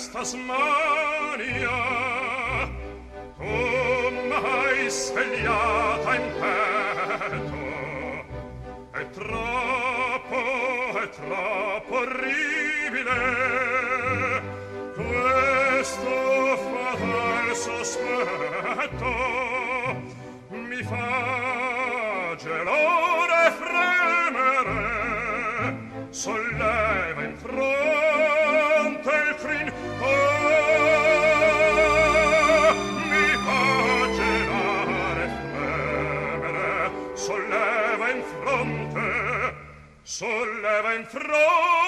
es Tasmania tu m'hai svegliata in petto è troppo è troppo orribile. Questo fatal sospetto mi fa gelore fremere solle ein Thron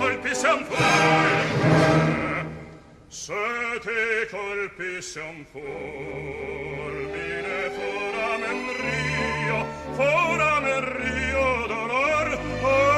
colpi siam fulmine, sete colpi siam fulmine, foramen rio, foramen rio dolor, oh,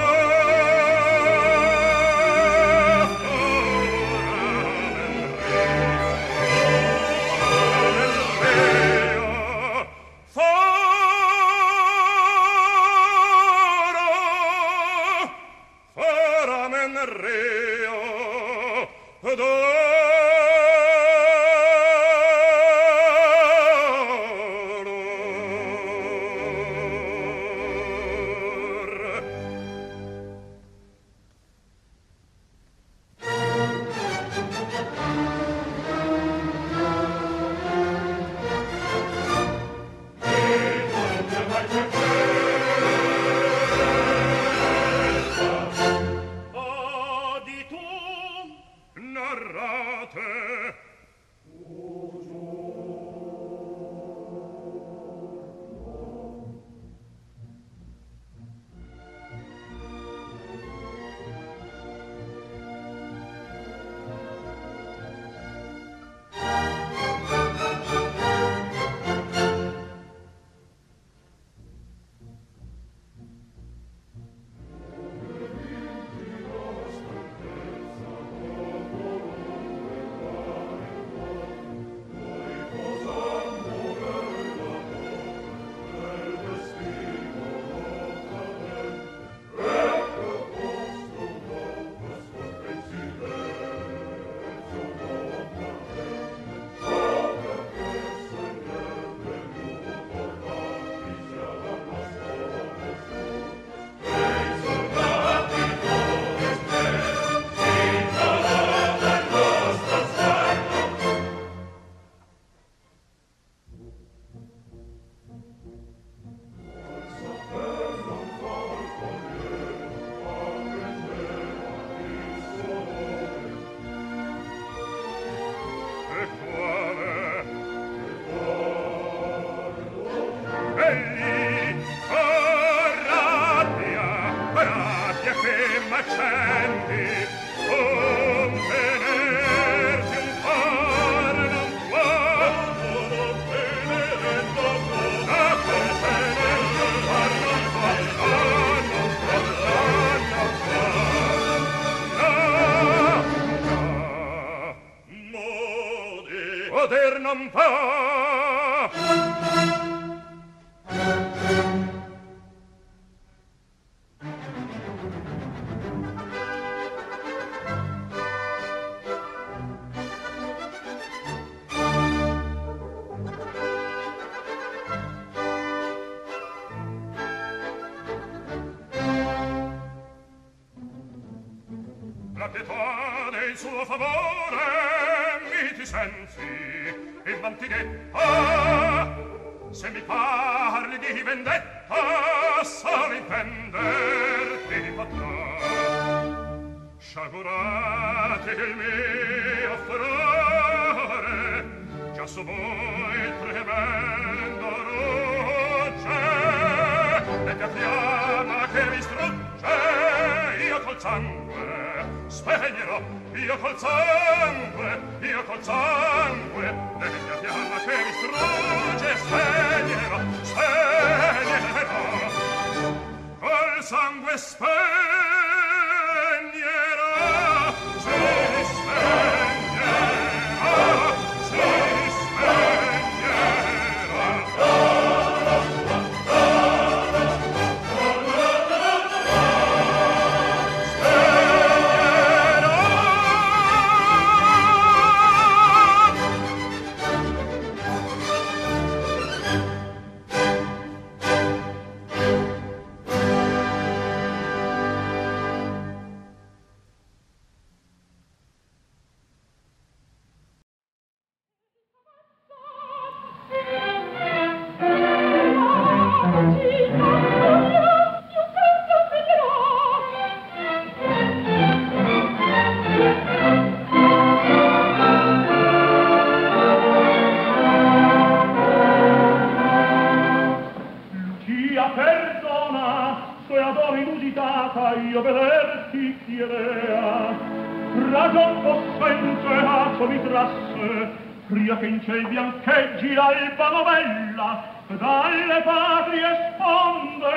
questa novella dalle patrie sponde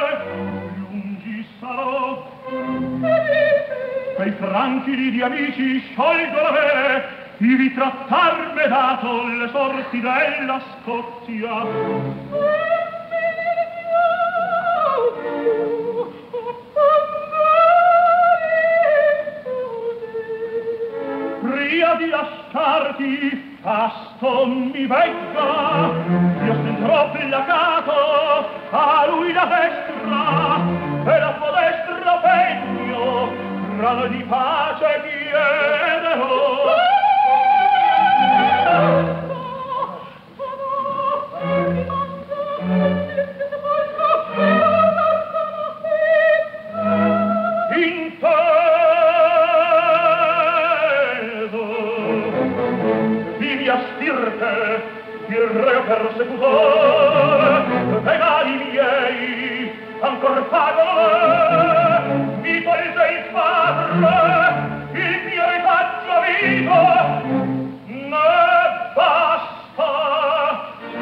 lungi sarò. Pei franchi di amici sciolgo l'avere ivi trattarme dato le sorti della Scozia. Pria di lasciarti fast mi vegga io son troppo illagato a lui la destra e la sua destra pegno rana di pace chiederò il reo persecutore e miei ancor pago mi tolse il farlo il mio retaggio vivo ne basta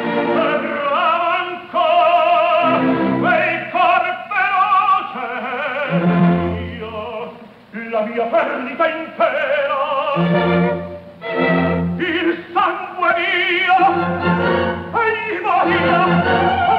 ne bravo ancora quei cor feroce io la mia perdita intera il sangue mio Ai, Maria!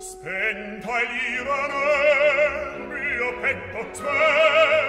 spenta il mio petto te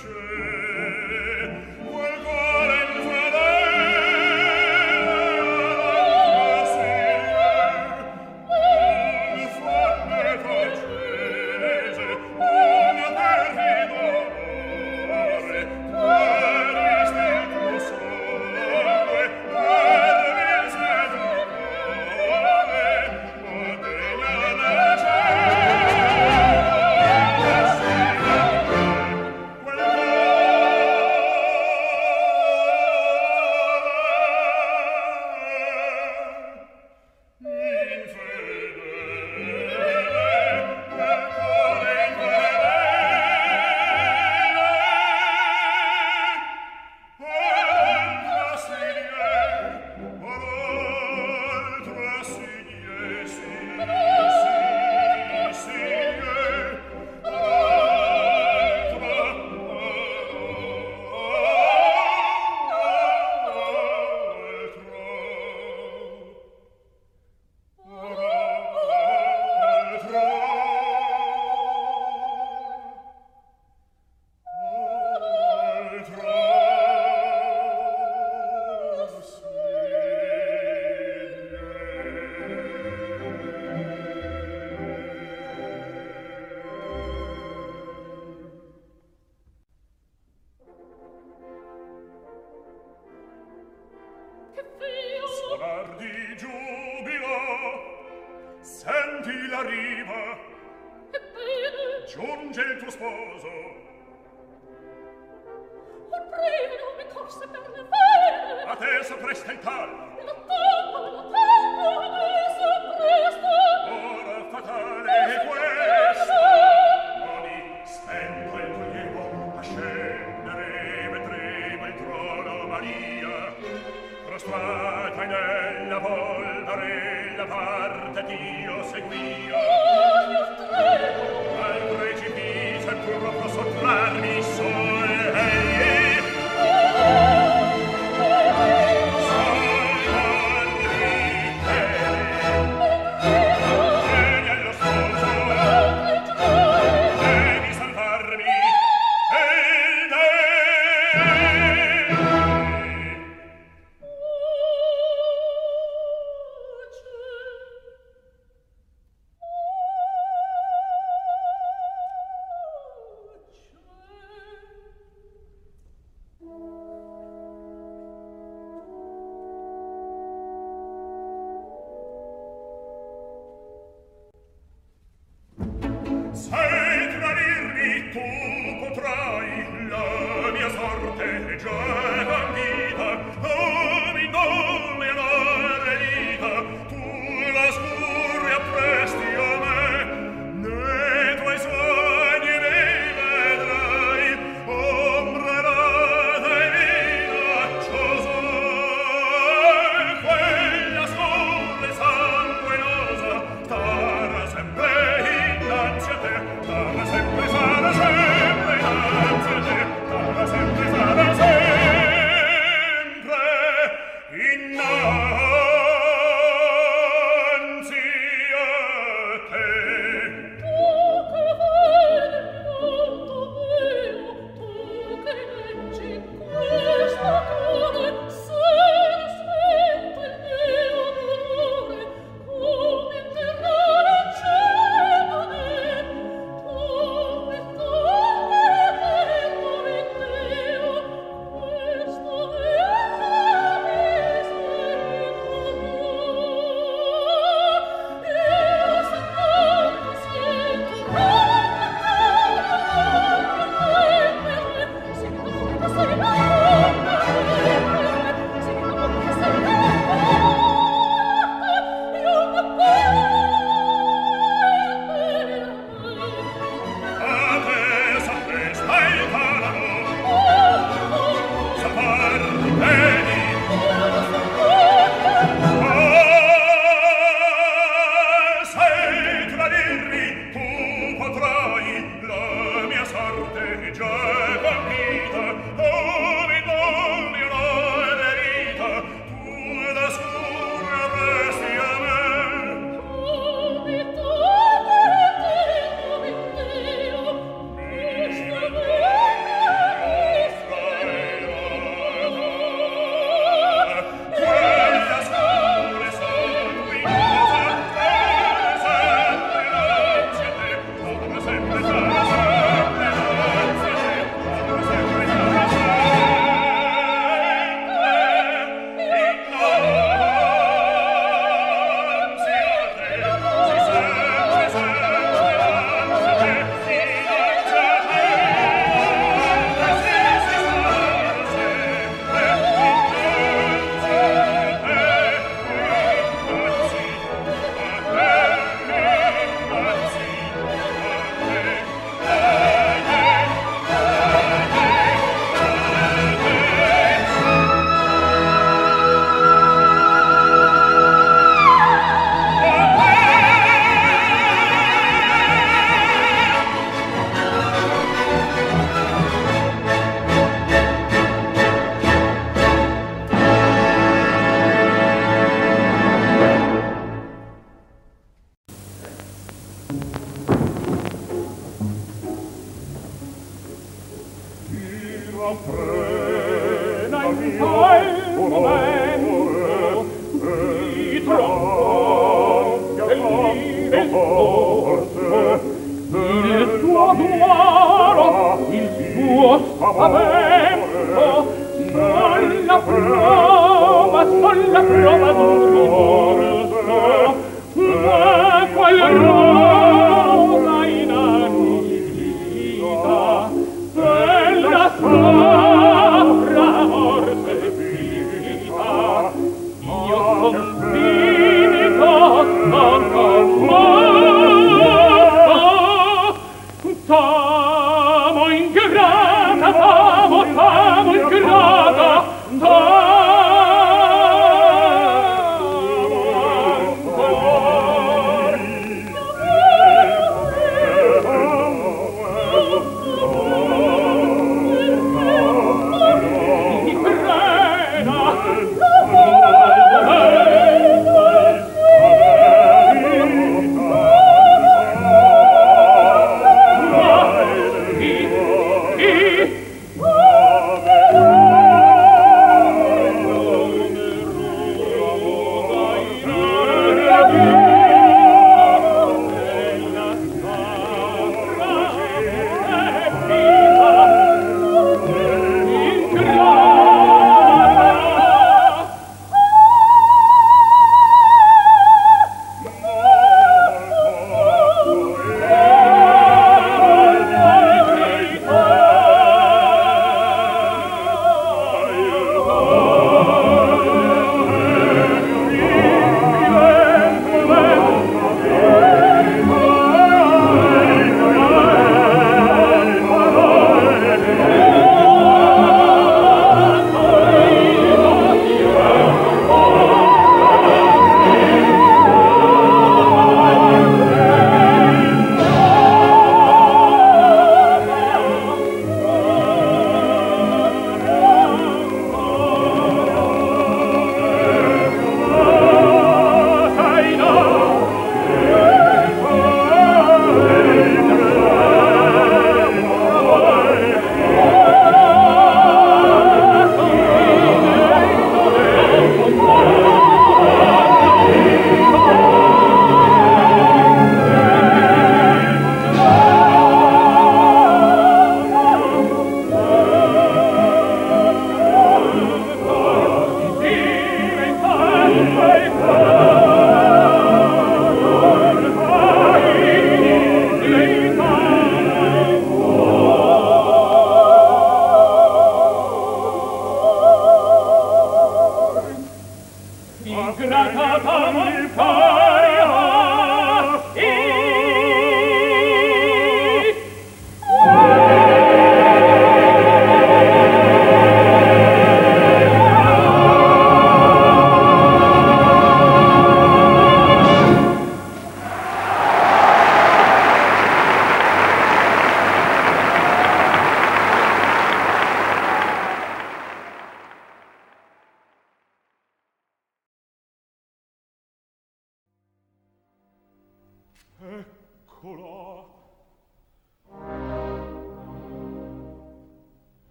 Church. maria prostrata nella polvere la parte dio seguia. Oh, al precipizio e pur posso trarmi solo.